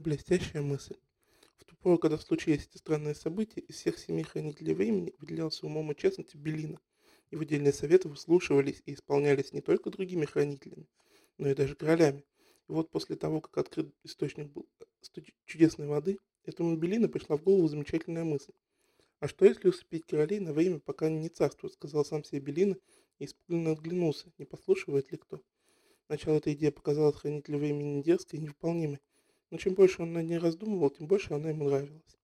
Блестящая мысль. В ту пору, когда случились эти странные события, из всех семи хранителей времени выделялся умом и честностью Белина. Его дельные советы выслушивались и исполнялись не только другими хранителями, но и даже королями. И вот после того, как открыт источник был чудесной воды, этому Белина пришла в голову замечательная мысль. «А что, если усыпить королей на время, пока они не царствуют?» — сказал сам себе Белина и испуганно оглянулся, не послушивает ли кто. Сначала эта идея показалась хранителю времени дерзкой и невыполнимой, но чем больше он над ней раздумывал, тем больше она ему нравилась.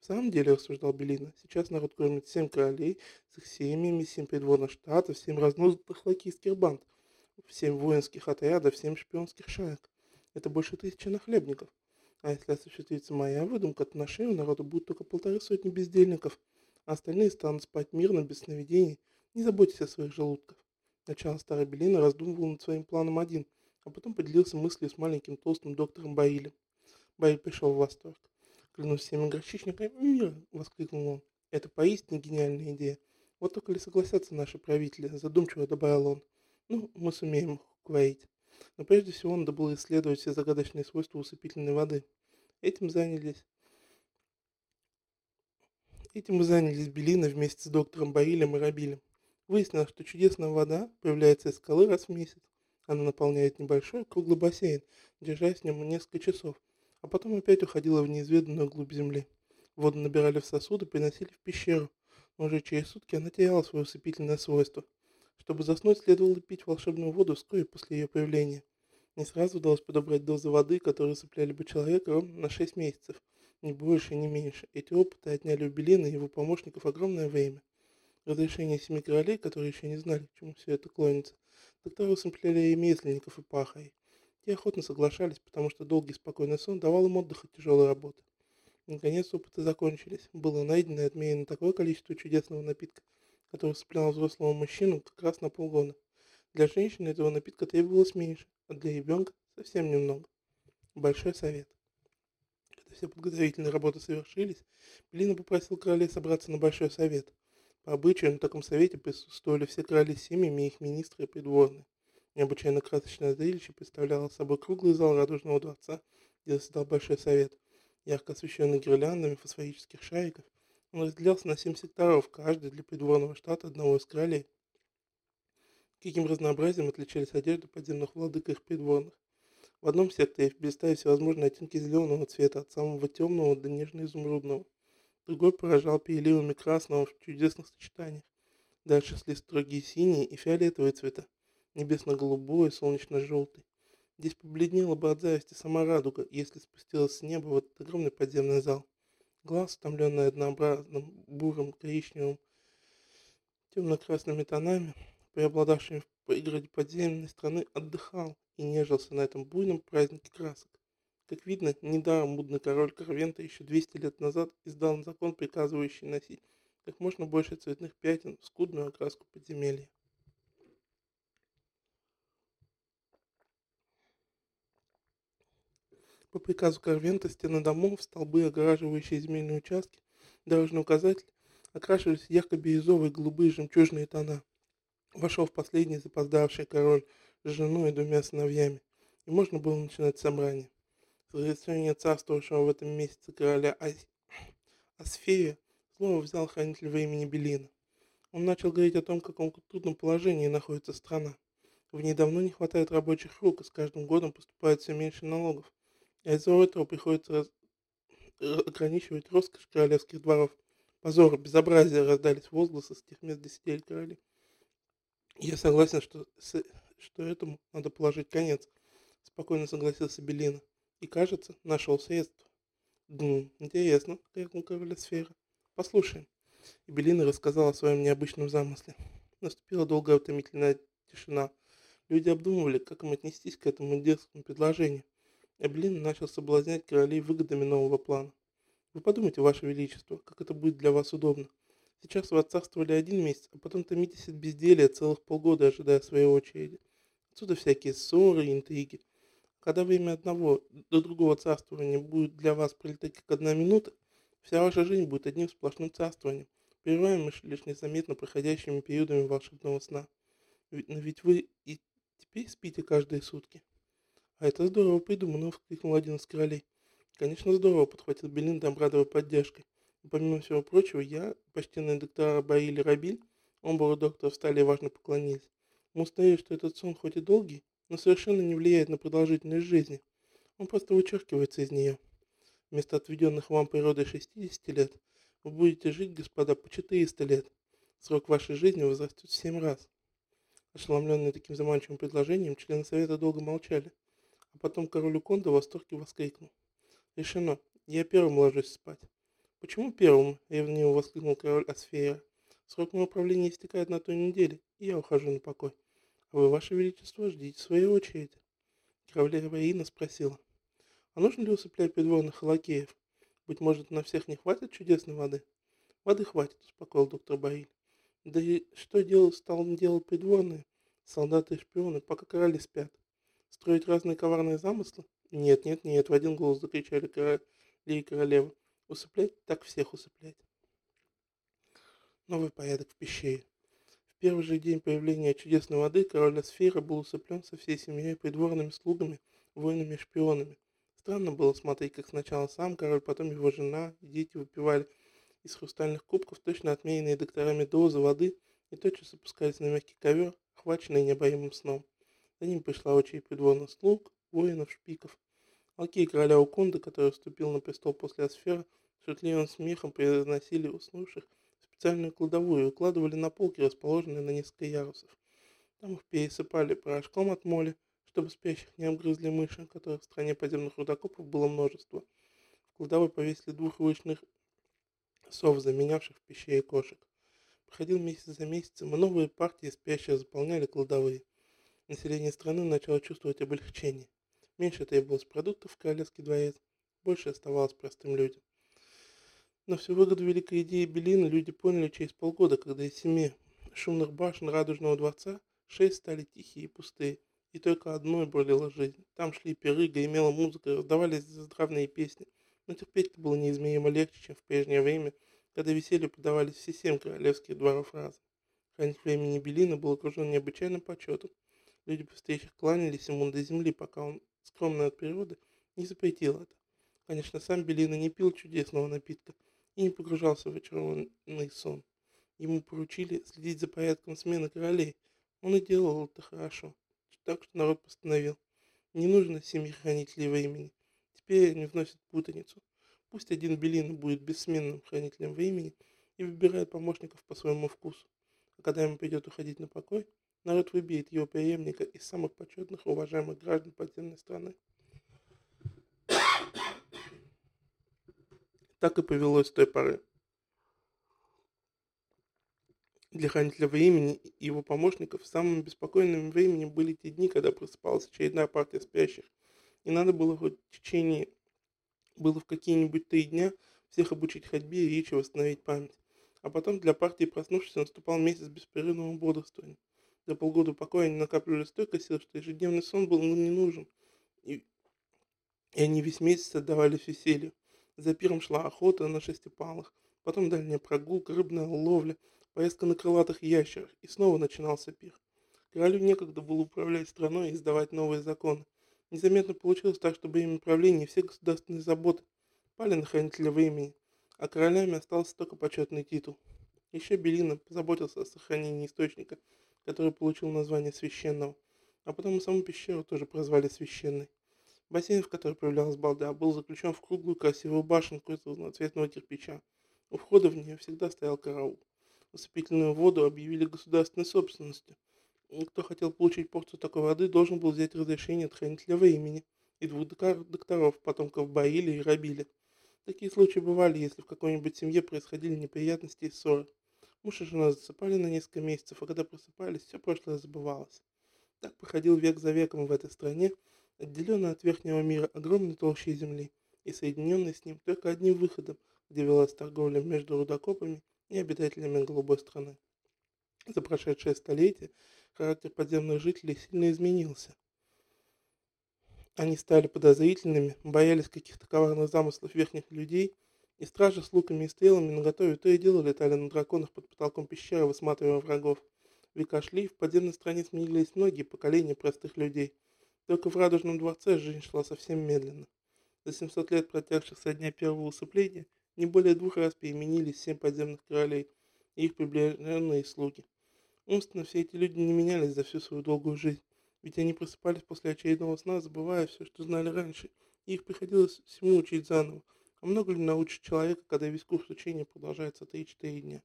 В самом деле, рассуждал Белина, сейчас народ кормит семь королей с их семьями, семь придворных штатов, семь разнузданных лакийских банд, семь воинских отрядов, семь шпионских шаек. Это больше тысячи нахлебников. А если осуществится моя выдумка, то на шею народу будет только полторы сотни бездельников, а остальные станут спать мирно, без сновидений. Не заботьтесь о своих желудках. Сначала старый Белина раздумывал над своим планом один, а потом поделился мыслью с маленьким толстым доктором Баилем. Баиль пришел в восторг. «Клянусь всеми горчичниками мира!» — воскликнул он. «Это поистине гениальная идея. Вот только ли согласятся наши правители?» — задумчиво добавил он. «Ну, мы сумеем их уговорить». Но прежде всего надо было исследовать все загадочные свойства усыпительной воды. Этим занялись Этим мы занялись Белина вместе с доктором Барилем и Рабилем. Выяснилось, что чудесная вода появляется из скалы раз в месяц. Она наполняет небольшой круглый бассейн, держась в нем несколько часов, а потом опять уходила в неизведанную глубь земли. Воду набирали в сосуды, приносили в пещеру, но уже через сутки она теряла свое усыпительное свойство. Чтобы заснуть, следовало пить волшебную воду вскоре после ее появления. Не сразу удалось подобрать дозы воды, которые цепляли бы человека ровно на 6 месяцев, ни больше, ни меньше. Эти опыты отняли у Белина и его помощников огромное время. Разрешение семи королей, которые еще не знали, к чему все это клонится, докторы усыпляли и месленников, и пахарей. Те охотно соглашались, потому что долгий спокойный сон давал им отдых от тяжелой работы. Наконец опыты закончились. Было найдено и отмерено такое количество чудесного напитка, который цеплял взрослого мужчину как раз на полгода. Для женщины этого напитка требовалось меньше, а для ребенка совсем немного. Большой совет. Когда все подготовительные работы совершились, Белина попросил королей собраться на большой совет. По обычаю на таком совете присутствовали все короли с семьями и их министры и придворные. Необычайно красочное зрелище представляло собой круглый зал радужного дворца, где заседал большой совет. Ярко освещенный гирляндами фосфорических шариков, он разделялся на семь секторов, каждый для придворного штата одного из королей. Каким разнообразием отличались одежды подземных владык и их придворных. В одном секторе блистали всевозможные оттенки зеленого цвета, от самого темного до нежно-изумрудного. Другой поражал переливами красного в чудесных сочетаниях. Дальше шли строгие синие и фиолетовые цвета, небесно-голубой солнечно-желтый. Здесь побледнела бы от зависти сама радуга, если спустилась с неба в этот огромный подземный зал. Глаз, утомленный однообразным, бурым, коричневым, темно-красными тонами, преобладавшими в пригороде подземной страны, отдыхал и нежился на этом буйном празднике красок. Как видно, недаром мудный король Карвента еще 200 лет назад издал закон, приказывающий носить как можно больше цветных пятен в скудную окраску подземелья. По приказу Карвента стены домов, столбы, огораживающие земельные участки, дорожные указатели окрашивались ярко-бирюзовые, голубые, жемчужные тона – Вошел в последний запоздавший король с женой и двумя сыновьями, и можно было начинать собрание. С разрешения царствовавшего в этом месяце короля Ас... Асфея слово взял хранитель времени Белина. Он начал говорить о том, в каком трудном положении находится страна. В ней давно не хватает рабочих рук, и с каждым годом поступает все меньше налогов. Из-за этого приходится раз... ограничивать роскошь королевских дворов. Позор, безобразие раздались возгласы с тех мест, где сидели короли. Я согласен, что, что этому надо положить конец, спокойно согласился Белина. И, кажется, нашел средство. Гм, интересно, крикнул король сфера. Послушаем. И Белина рассказал о своем необычном замысле. Наступила долгая утомительная тишина. Люди обдумывали, как им отнестись к этому дерзкому предложению. Белина начал соблазнять королей выгодами нового плана. Вы подумайте, Ваше Величество, как это будет для вас удобно. Сейчас вы отцарствовали один месяц, а потом томитесь от безделия целых полгода, ожидая своей очереди. Отсюда всякие ссоры и интриги. Когда время одного до другого царствования будет для вас пролетать как одна минута, вся ваша жизнь будет одним сплошным царствованием, прерываемым лишь незаметно проходящими периодами волшебного сна. Но ведь вы и теперь спите каждые сутки. А это здорово придумано, воскликнул один из королей. Конечно, здорово, подхватил Белинда, обрадовав поддержкой. И помимо всего прочего, я, почтенный доктор Баиль Рабиль, оба доктора встали и важно поклонились. Мы установили, что этот сон хоть и долгий, но совершенно не влияет на продолжительность жизни. Он просто вычеркивается из нее. Вместо отведенных вам природой 60 лет, вы будете жить, господа, по 400 лет. Срок вашей жизни возрастет в 7 раз. Ошеломленные таким заманчивым предложением, члены совета долго молчали. А потом король Уконда в восторге воскликнул. Решено. Я первым ложусь спать. Почему первым? Ревниво воскликнул король Асфея. Срок моего правления истекает на той неделе, и я ухожу на покой. А вы, ваше величество, ждите своей очереди. Королева Ирина спросила. А нужно ли усыплять придворных лакеев? Быть может, на всех не хватит чудесной воды? Воды хватит, успокоил доктор Баиль. Да и что делал, стал делать придворные? Солдаты и шпионы, пока короли спят. Строить разные коварные замыслы? Нет, нет, нет, в один голос закричали короли и королева. Усыплять? Так всех усыплять. Новый порядок в пещере. В первый же день появления чудесной воды король Асфера был усыплен со всей семьей придворными слугами, воинами и шпионами. Странно было смотреть, как сначала сам король, потом его жена и дети выпивали из хрустальных кубков точно отмеренные докторами дозы воды и тотчас опускались на мягкий ковер, охваченные необоимым сном. За ним пришла очередь придворных слуг, воинов, шпиков. Лакеи короля Укунда, который вступил на престол после Асфера, шутливым смехом произносили уснувших в специальную кладовую и укладывали на полки, расположенные на несколько ярусов. Там их пересыпали порошком от моли, чтобы спящих не обгрызли мыши, которых в стране подземных рудокопов было множество. В кладовой повесили двух ручных сов, заменявших в пещере кошек. Проходил месяц за месяцем, и новые партии спящих заполняли кладовые. Население страны начало чувствовать облегчение. Меньше требовалось продуктов в королевский дворец, больше оставалось простым людям. Но всю выгоду великой идеи Белина люди поняли через полгода, когда из семи шумных башен Радужного дворца шесть стали тихие и пустые, и только одной бродила жизнь. Там шли пиры, гремела музыка, раздавались здравные песни, но терпеть-то было неизмеримо легче, чем в прежнее время, когда веселье подавались все семь королевских дворов разом. Хранитель времени Белина был окружен необычайным почетом, Люди встречах кланялись ему до земли, пока он, скромный от природы, не запретил это. Конечно, сам Белина не пил чудесного напитка и не погружался в очарованный сон. Ему поручили следить за порядком смены королей. Он и делал это хорошо. Так что народ постановил. Не нужно семьи хранителей времени. Теперь они вносят путаницу. Пусть один Белина будет бессменным хранителем времени и выбирает помощников по своему вкусу. А когда ему придет уходить на покой, Народ выберет его преемника из самых почетных и уважаемых граждан подземной страны. Так и повелось с той поры. Для хранителя времени и его помощников самым беспокойным временем были те дни, когда просыпалась очередная партия спящих. И надо было в течение, было в какие-нибудь три дня всех обучить ходьбе, речи, восстановить память. А потом для партии проснувшись наступал месяц беспрерывного бодрствования. За полгода покоя они накапливали столько сил, что ежедневный сон был им не нужен. И, и они весь месяц отдавались веселью. За пиром шла охота на шестипалах, потом дальняя прогулка, рыбная ловля, поездка на крылатых ящерах, и снова начинался пир. Королю некогда было управлять страной и издавать новые законы. Незаметно получилось так, что время правления и все государственные заботы пали на хранителя времени, а королями остался только почетный титул. Еще Белина позаботился о сохранении источника – который получил название священного, а потом и саму пещеру тоже прозвали священной. Бассейн, в который появлялась балда, был заключен в круглую красивую башенку из разноцветного кирпича. У входа в нее всегда стоял караул. Усыпительную воду объявили государственной собственностью. И кто хотел получить порцию такой воды, должен был взять разрешение от хранителя времени и двух докторов, потомков Баиля и Рабиля. Такие случаи бывали, если в какой-нибудь семье происходили неприятности и ссоры. Муж и жена засыпали на несколько месяцев, а когда просыпались, все прошлое забывалось. Так проходил век за веком в этой стране, отделенной от верхнего мира огромной толщей земли и соединенной с ним только одним выходом, где велась торговля между рудокопами и обитателями голубой страны. За прошедшее столетие характер подземных жителей сильно изменился. Они стали подозрительными, боялись каких-то коварных замыслов верхних людей и стражи с луками и стрелами наготове то и дело летали на драконах под потолком пещеры, высматривая врагов. Века шли, в подземной стране сменились многие поколения простых людей. Только в Радужном дворце жизнь шла совсем медленно. За 700 лет протягших со дня первого усыпления не более двух раз переменились семь подземных королей и их приближенные слуги. Умственно все эти люди не менялись за всю свою долгую жизнь, ведь они просыпались после очередного сна, забывая все, что знали раньше, и их приходилось всему учить заново. А много ли научит человека, когда весь курс учения продолжается 3-4 дня?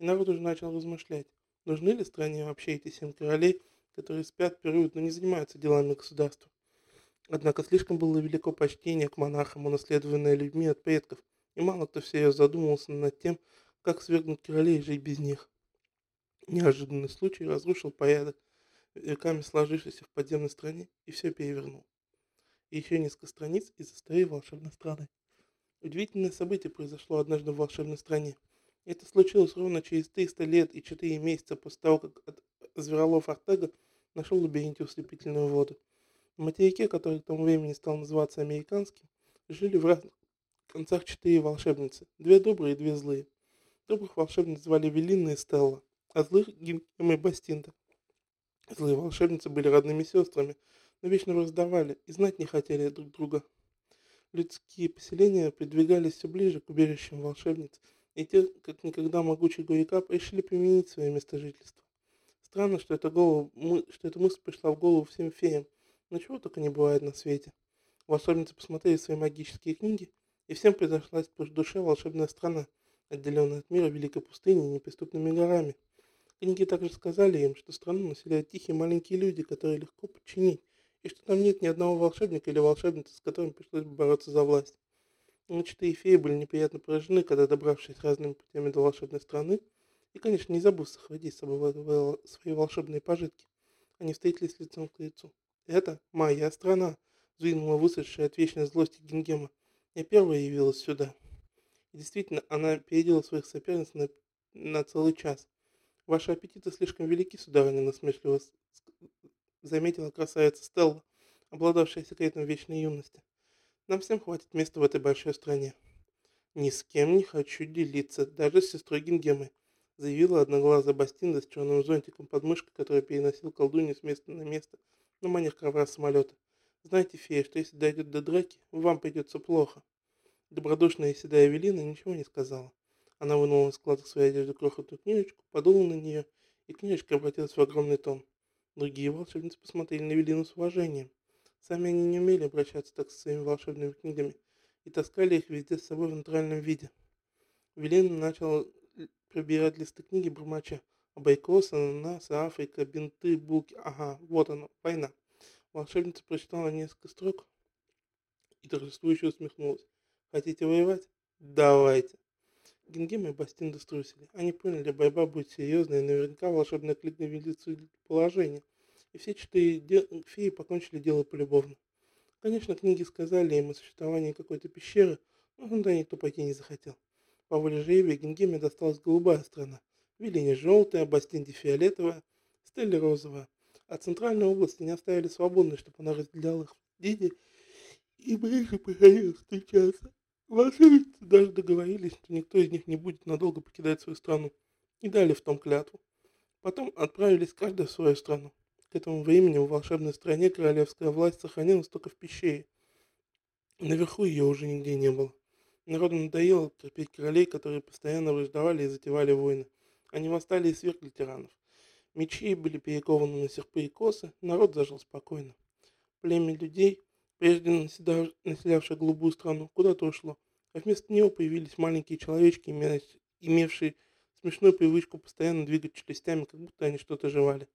И народ уже начал размышлять, нужны ли стране вообще эти семь королей, которые спят, пируют, но не занимаются делами государства. Однако слишком было велико почтение к монархам, унаследованное людьми от предков, и мало кто всерьез задумывался над тем, как свергнуть королей и жить без них. Неожиданный случай разрушил порядок, веками сложившийся в подземной стране, и все перевернул. И еще несколько страниц из истории волшебной страны. Удивительное событие произошло однажды в волшебной стране. Это случилось ровно через 300 лет и 4 месяца после того, как Зверолов Артега нашел в лабиринте ослепительную воду. На материке, который к тому времени стал называться американским, жили в разных концах четыре волшебницы, две добрые и две злые. Добрых волшебниц звали Велинна и Стелла, а злых Гимкем и Бастинда. Злые волшебницы были родными сестрами, но вечно раздавали и знать не хотели друг друга. Людские поселения придвигались все ближе к убежищам волшебниц, и те, как никогда могучий Гуикап, решили применить свое место жительства. Странно, что эта, голову, что эта мысль пришла в голову всем феям, но чего только не бывает на свете. Волшебницы посмотрели свои магические книги, и всем произошлась по душе волшебная страна, отделенная от мира великой пустыней и неприступными горами. Книги также сказали им, что страну населяют тихие маленькие люди, которые легко подчинить, и что там нет ни одного волшебника или волшебницы, с которым пришлось бы бороться за власть. Но четыре феи были неприятно поражены, когда, добравшись разными путями до волшебной страны, и, конечно, не забыв сохранить с собой свои волшебные пожитки, они встретились лицом к лицу. «Это моя страна!» — взвизгнула высохшая от вечной злости Гингема. «Я первая явилась сюда». И действительно, она опередила своих соперниц на, на целый час. «Ваши аппетиты слишком велики, сударыня», — насмешливо заметила красавица Стелла, обладавшая секретом вечной юности. «Нам всем хватит места в этой большой стране». «Ни с кем не хочу делиться, даже с сестрой Гингемой», заявила одноглазая Бастинда с черным зонтиком под мышкой, который переносил колдунью с места на место на манер ковра самолета. Знаете, фея, что если дойдет до драки, вам придется плохо. Добродушная седая Эвелина ничего не сказала. Она вынула из складок своей одежды крохотную книжечку, подула на нее, и книжечка обратилась в огромный том. Другие волшебницы посмотрели на Эвелину с уважением. Сами они не умели обращаться так со своими волшебными книгами и таскали их везде с собой в натуральном виде. Эвелина начала пробирать листы книги бормоча. Абрикос, ананасы, Африка, бинты, булки. Ага, вот оно, война. Волшебница прочитала несколько строк и торжествующе усмехнулась. Хотите воевать? Давайте. Гингема и Бастинда струсили. Они поняли, борьба будет серьезной, и наверняка волшебная книга наведет положение. И все четыре де... феи покончили дело полюбовно. Конечно, книги сказали им о существовании какой-то пещеры, но туда никто пойти не захотел. По воле жребия Гингеме досталась голубая страна, Велине желтая, Бастинде фиолетовая, Стелле розовая. А центральные области не оставили свободной, чтобы она разделяла их дети и ближе приходилось встречаться. Волшебницы даже договорились, что никто из них не будет надолго покидать свою страну, и дали в том клятву. Потом отправились каждая в свою страну. К этому времени в волшебной стране королевская власть сохранилась только в пещере. Наверху ее уже нигде не было. Народу надоело терпеть королей, которые постоянно враждовали и затевали войны. Они восстали и свергли тиранов. Мечи были перекованы на серпы и косы, народ зажил спокойно. Племя людей, прежде населявшее голубую страну, куда-то ушло, а вместо него появились маленькие человечки, имевшие смешную привычку постоянно двигать челюстями, как будто они что-то жевали.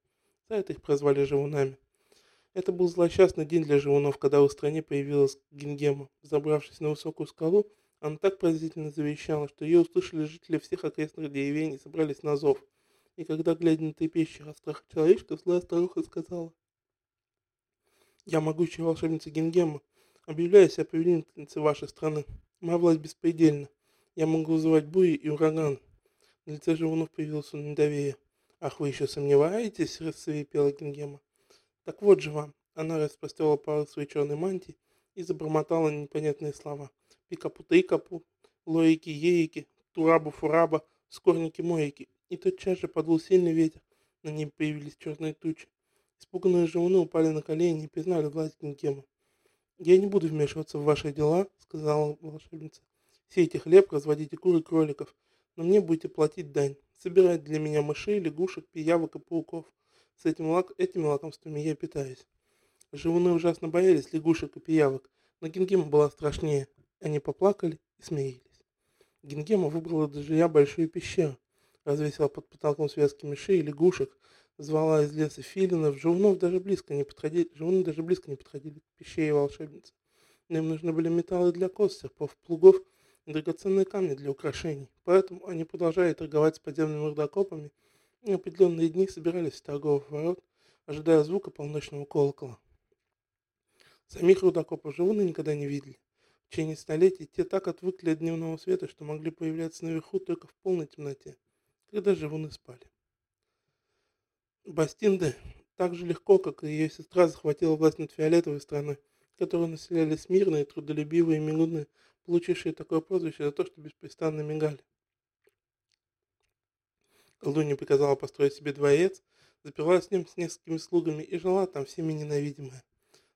За это их прозвали живунами. Это был злосчастный день для живунов, когда в стране появилась Гингема. Забравшись на высокую скалу, она так поразительно завещала, что ее услышали жители всех окрестных деревень и собрались на зов. И когда, глядя на трепещущих от страха человечка, злая старуха сказала, «Я могучая волшебница Гингема, объявляю себя повелительницей вашей страны. Моя власть беспредельна. Я могу вызывать бури и ураган». На лице же вновь появился недоверие. «Ах, вы еще сомневаетесь?» – рассверепела Гингема. «Так вот же вам». Она распростерла пару своей черной мантии и забормотала непонятные слова – пикапу-тыкапу, лоики-еики, турабу-фураба, скорники-моики. И тотчас же подул сильный ветер, на небе появились черные тучи. Испуганные живуны упали на колени и признали власть Гингема. «Я не буду вмешиваться в ваши дела», — сказала волшебница. «Сейте хлеб, разводите кур и кроликов, но мне будете платить дань. Собирать для меня мышей, лягушек, пиявок и пауков. С этим лак... этими лакомствами я питаюсь». Живуны ужасно боялись лягушек и пиявок, но Гингема была страшнее. Они поплакали и смеялись. Гингема выбрала для жилья большую пещеру, развесила под потолком связки мышей и лягушек, звала из леса филинов, живунов даже близко не подходили, живуны даже близко не подходили к пещере волшебницы. Но им нужны были металлы для кос, серпов, плугов и драгоценные камни для украшений. Поэтому они продолжали торговать с подземными рудокопами и определенные дни собирались в торговых ворот, ожидая звука полночного колокола. Самих рудокопов живуны никогда не видели. В течение столетий те так отвыкли от дневного света, что могли появляться наверху только в полной темноте, когда живуны спали. Бастинда так же легко, как и ее сестра, захватила власть над фиолетовой страной, которую населяли смирные, трудолюбивые мигуны, получившие такое прозвище за то, что беспрестанно мигали. Колдунья приказала построить себе дворец, заперла с ним с несколькими слугами и жила там всеми ненавидимая.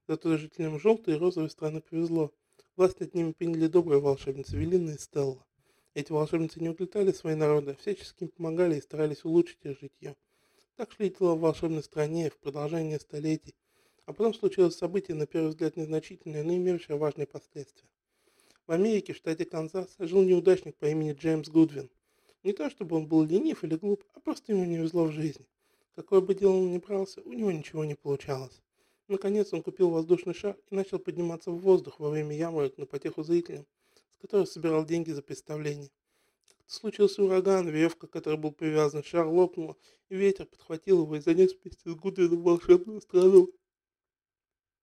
Зато жителям желтой и розовой страны повезло. Власть над ними приняли добрые волшебницы Велина и Стелла. Эти волшебницы не угнетали свои народы, а всячески им помогали и старались улучшить их житье. Так шли дела в волшебной стране в продолжение столетий, а потом случилось событие, на первый взгляд незначительное, но имевшее важные последствия. В Америке, в штате Канзас, жил неудачник по имени Джеймс Гудвин. Не то чтобы он был ленив или глуп, а просто ему не везло в жизни. Какое бы дело он ни брался, у него ничего не получалось. Наконец он купил воздушный шар и начал подниматься в воздух во время яморок на потеху зрителям, с которых собирал деньги за представление. Случился ураган, веревка, к которой был привязан шар, лопнула, и ветер подхватил его и занес вместе с Гудвином в волшебную страну.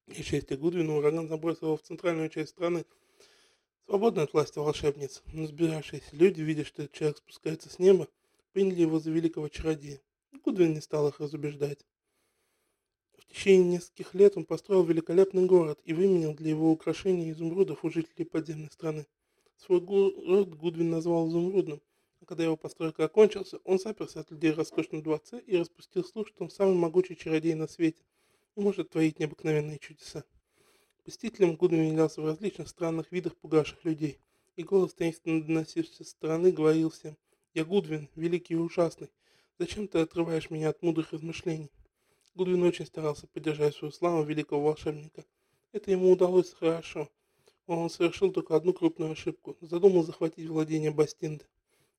И счастье Гудвина ураган забросил его в центральную часть страны, свободную от власти волшебниц. Но сбиравшиеся люди, видя, что этот человек спускается с неба, приняли его за великого чародея. Гудвин не стал их разубеждать. В течение нескольких лет он построил великолепный город и выменял для его украшения изумрудов у жителей подземной страны. Свой город Гудвин назвал изумрудным, а когда его постройка окончился, он заперся от людей в роскошном дворце и распустил слух, что он самый могучий чародей на свете и может творить необыкновенные чудеса. Посетителям Гудвин являлся в различных странных видах пугавших людей, и голос таинственно доносившийся со стороны говорил всем, «Я Гудвин, великий и ужасный, зачем ты отрываешь меня от мудрых размышлений?» Гудвин очень старался поддержать свою славу великого волшебника. Это ему удалось хорошо – он совершил только одну крупную ошибку. Задумал захватить владение Бастинды.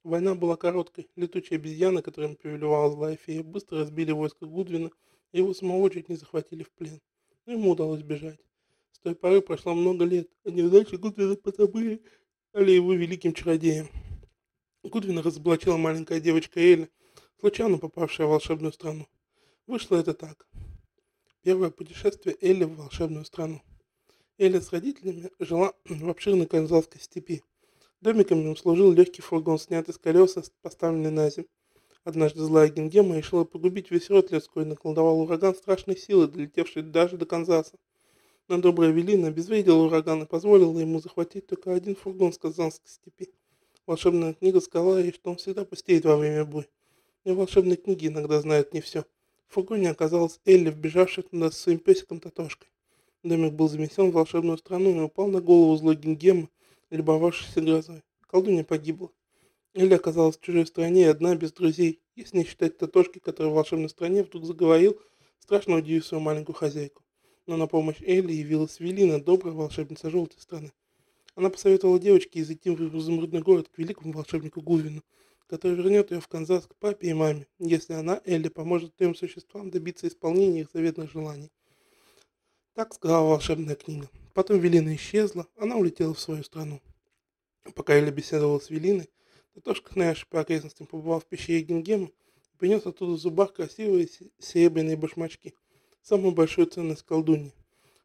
Война была короткой. Летучие обезьяны, которыми повелевала злая фея, быстро разбили войско Гудвина, и его самого чуть не захватили в плен. Но ему удалось бежать. С той поры прошло много лет, а неудачи Гудвина позабыли, стали его великим чародеем. Гудвина разоблачила маленькая девочка Эля, случайно попавшая в волшебную страну. Вышло это так. Первое путешествие Элли в волшебную страну. Эля с родителями жила в обширной канзасской степи. Домиком им служил легкий фургон, снятый с колеса, поставленный на землю. Однажды злая Гингема решила погубить весь род людской и наколдовал ураган страшной силы, долетевший даже до Канзаса. Но добрая Велина обезвредила ураган и позволила ему захватить только один фургон с казанской степи. Волшебная книга сказала ей, что он всегда пустеет во время бури. И волшебные книги иногда знают не все. В фургоне оказалась Элли, вбежавшая туда с своим песиком Татошкой. Домик был замесен в волшебную страну и упал на голову злой Гингема, любовавшейся грозой. Колдунья погибла. Элли оказалась в чужой стране и одна, без друзей, если не считать Татошки, который в волшебной стране вдруг заговорил, страшно удивив свою маленькую хозяйку. Но на помощь Элли явилась Велина, добрая волшебница желтой страны. Она посоветовала девочке изойти в изумрудный город к великому волшебнику Гувину, который вернет ее в Канзас к папе и маме, если она, Элли, поможет трем существам добиться исполнения их заветных желаний. Так сказала волшебная книга. Потом Велина исчезла, она улетела в свою страну. Пока Эля беседовала с Велиной, Татошка Нэш по окрестностям побывал в пещере Гингема и принес оттуда в зубах красивые серебряные башмачки, самую большую ценность колдуньи.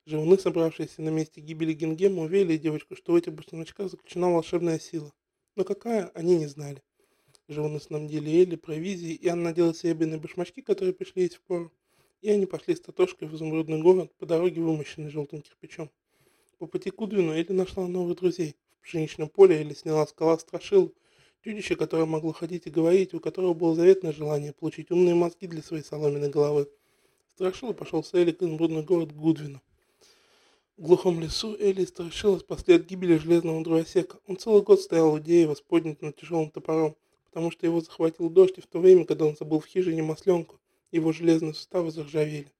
Живуны, собравшиеся на месте гибели Гингема, уверили девочку, что в этих башмачках заключена волшебная сила. Но какая, они не знали. Живуны снабдили Элли провизией, и она надела серебряные башмачки, которые пришли ей в пору и они пошли с Татошкой в изумрудный город по дороге, вымощенной желтым кирпичом. По пути к Удвину Элли нашла новых друзей. В пшеничном поле Элли сняла скала Страшилу, чудище, которое могло ходить и говорить, у которого было заветное желание получить умные мозги для своей соломенной головы. Страшила пошел с Элли к изумрудный город Гудвину. В глухом лесу Элли страшилась после от гибели железного дровосека. Он целый год стоял у дерева с поднятым тяжелым топором, потому что его захватил дождь, и в то время, когда он забыл в хижине масленку, его железные суставы заржавели.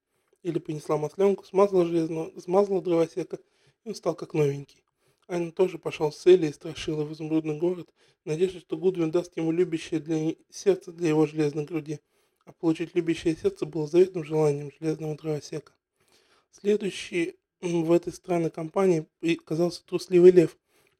Или понесла масленку, смазала железного, смазала дровосека, и он стал как новенький. Айна тоже пошел с Элли и страшила в изумрудный город, в надежде, что Гудвин даст ему любящее для сердце для его железной груди. А получить любящее сердце было заветным желанием железного дровосека. Следующий в этой странной компании оказался трусливый лев,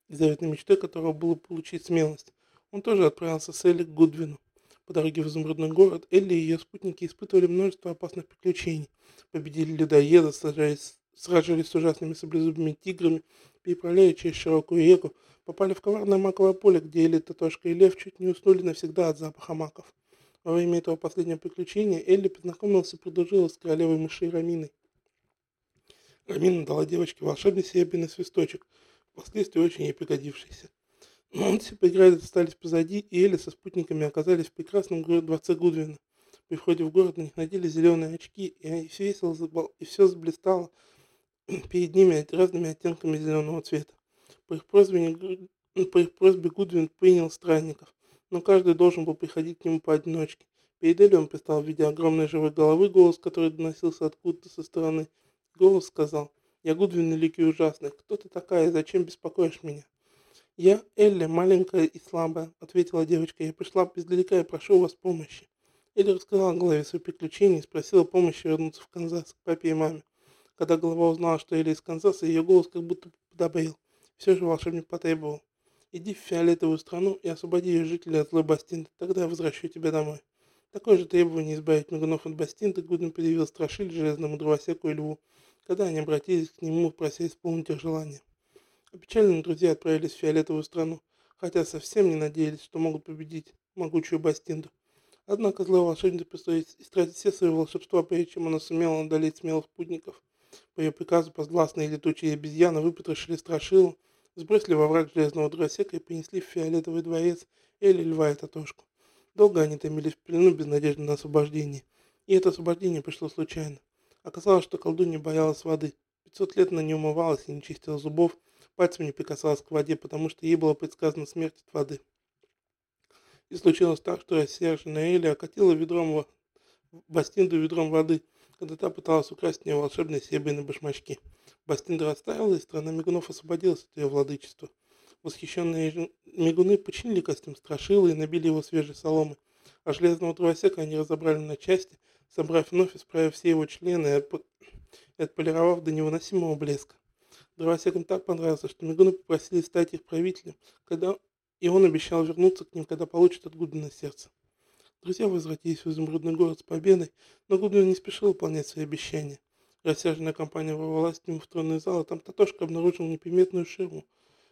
заветной мечтой которого было получить смелость. Он тоже отправился с Элли к Гудвину. По дороге в изумрудный город Элли и ее спутники испытывали множество опасных приключений. Победили людоеда, сражались, сражались с ужасными саблезубыми тиграми, переправляя через широкую реку, попали в коварное маковое поле, где Элли, Татошка и Лев чуть не уснули навсегда от запаха маков. Во время этого последнего приключения Элли познакомился и продолжилась с королевой мышей Раминой. Рамина дала девочке волшебный серебряный свисточек, впоследствии очень ей пригодившийся. Он все поиграли остались позади, и Элли со спутниками оказались в прекрасном дворце Гудвина. При входе в город на них надели зеленые очки, и все весело забал, и все заблистало перед ними разными оттенками зеленого цвета. По их просьбе, по их просьбе Гудвин принял странников, но каждый должен был приходить к нему поодиночке. Перед Элли он пристал в виде огромной живой головы, голос который доносился откуда-то со стороны, Голос сказал, «Я Гудвин Великий Ужасный. Кто ты такая и зачем беспокоишь меня?» «Я Элли, маленькая и слабая», — ответила девочка. «Я пришла издалека и прошу у вас помощи». Элли рассказала главе свои приключения и спросила помощи вернуться в Канзас к папе и маме. Когда голова узнала, что Элли из Канзаса, ее голос как будто подобрел. Все же волшебник потребовал. «Иди в фиолетовую страну и освободи ее жителей от злой Бастинды, тогда я возвращу тебя домой». Такое же требование избавить Мигунов от Бастинды Гудвин предъявил Страшиль, Железному Дровосеку и Льву, когда они обратились к нему, прося исполнить их желание. Опечаленные друзья отправились в фиолетовую страну, хотя совсем не надеялись, что могут победить могучую Бастинду. Однако злой волшебник пришлось истратить все свои волшебства, прежде чем она сумела одолеть смелых путников. По ее приказу позластные летучие обезьяны выпотрошили страшилу, сбросили во враг железного дровосека и принесли в фиолетовый дворец Эли Льва и Татошку. Долго они томились в плену без надежды на освобождение. И это освобождение пришло случайно. Оказалось, что колдунья боялась воды. Пятьсот лет она не умывалась и не чистила зубов, пальцем не прикасалась к воде, потому что ей было предсказано смерть от воды. И случилось так, что рассерженная Эля окатила ведром Бастинду ведром воды, когда та пыталась украсть у нее волшебные серебряные башмачки. Бастинда растаяла, и страна мигунов освободилась от ее владычества. Восхищенные мигуны починили костюм страшилы и набили его свежей соломой, а железного дровосека они разобрали на части – собрав вновь, исправив все его члены и отполировав до невыносимого блеска. Дровосекам так понравился, что Мигуны попросили стать их правителем, когда и он обещал вернуться к ним, когда получит от Гудвина сердце. Друзья возвратились в изумрудный город с победой, но Гудвин не спешил выполнять свои обещания. Рассерженная компания ворвалась к нему в тронный зал, а там Татошка обнаружил неприметную ширму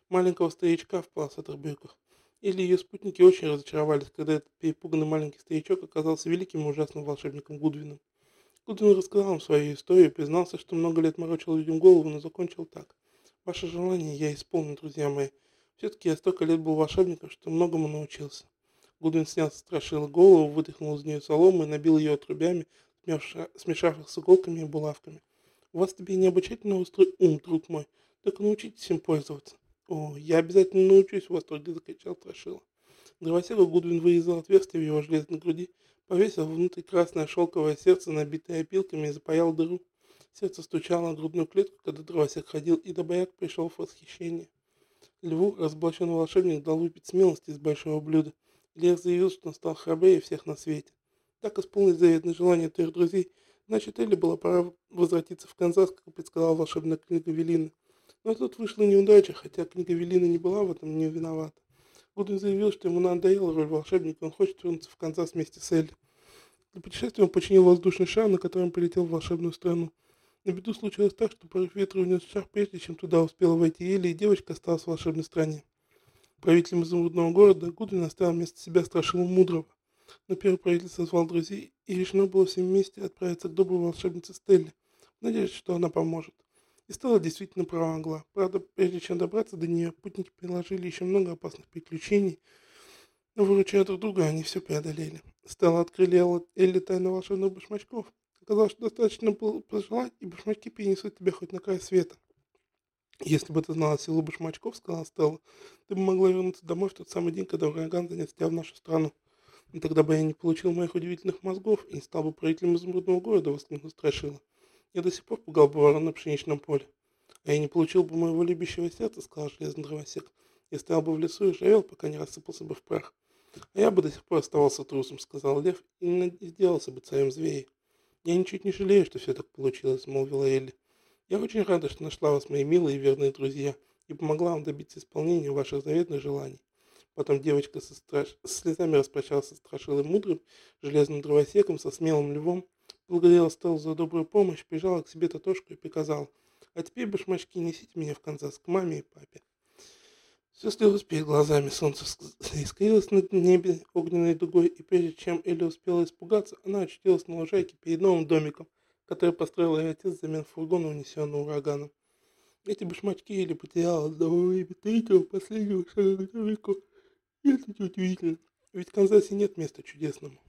маленького старичка в полосатых брюках. Или ее спутники очень разочаровались, когда этот перепуганный маленький старичок оказался великим и ужасным волшебником Гудвином. Гудвин рассказал им свою историю и признался, что много лет морочил людям голову, но закончил так. Ваше желание я исполню, друзья мои. Все-таки я столько лет был волшебником, что многому научился. Гудвин снял страшил голову, вытряхнул из нее солому и набил ее отрубями, смешав их с иголками и булавками. У вас тебе необычайно острый ум, друг мой, только научитесь им пользоваться. «О, я обязательно научусь!» — в восторге закричал Страшила. Дровосека Гудвин вырезал отверстие в его железной груди, повесил внутрь красное шелковое сердце, набитое опилками, и запаял дыру. Сердце стучало на грудную клетку, когда дровосек ходил, и Добояк пришел в восхищение. Льву разоблаченный волшебник дал выпить смелости из большого блюда. Лев заявил, что он стал храбрее всех на свете. Так исполнить заветное желание трех друзей, значит, Элли была пора возвратиться в Канзас, как предсказала волшебная книга Велины. Но тут вышла неудача, хотя книга Велины не была в этом не виновата. Гудвин заявил, что ему надоела роль волшебника, он хочет вернуться в Канзас вместе с Элли. Для путешествия он починил воздушный шар, на котором полетел в волшебную страну. На беду случилось так, что порыв ветра унес шар, прежде чем туда успела войти Элли, и девочка осталась в волшебной стране. Правителем изумрудного города Гудвин оставил вместо себя страшного мудрого. Но первый правитель созвал друзей, и решено было всем вместе отправиться к доброй волшебнице Стелле, в надежде, что она поможет. И стала действительно права Правда, прежде чем добраться до нее, путники приложили еще много опасных приключений, но выручая друг друга, они все преодолели. Стало открыли Элли тайну волшебных башмачков. Оказалось, что достаточно было пожелать, и башмачки перенесут тебя хоть на край света. Если бы ты знала силу башмачков, сказала Стелла, ты бы могла вернуться домой в тот самый день, когда ураган занес тебя в нашу страну. Но тогда бы я не получил моих удивительных мозгов и не стал бы правителем изумрудного города, воскликнул Страшила. Я до сих пор пугал бы ворон на пшеничном поле. А я не получил бы моего любящего сердца, сказал железный дровосек. Я стоял бы в лесу и живел, пока не рассыпался бы в прах. А я бы до сих пор оставался трусом, сказал лев, и не сделался бы царем зверей. Я ничуть не жалею, что все так получилось, молвила Элли. Я очень рада, что нашла вас, мои милые и верные друзья, и помогла вам добиться исполнения ваших заветных желаний. Потом девочка со страш... с слезами распрощалась со страшилой мудрым, железным дровосеком, со смелым львом, благодарила Стеллу за добрую помощь, прижала к себе Татошку и приказала, а теперь, башмачки, несите меня в Канзас к маме и папе. Все слилось перед глазами, солнце искрилось над небе огненной дугой, и прежде чем Элли успела испугаться, она очутилась на лужайке перед новым домиком, который построил ее отец взамен фургона, унесенного ураганом. Эти башмачки или потеряла во время третьего последнего шага к домику. Это удивительно, ведь в Канзасе нет места чудесному.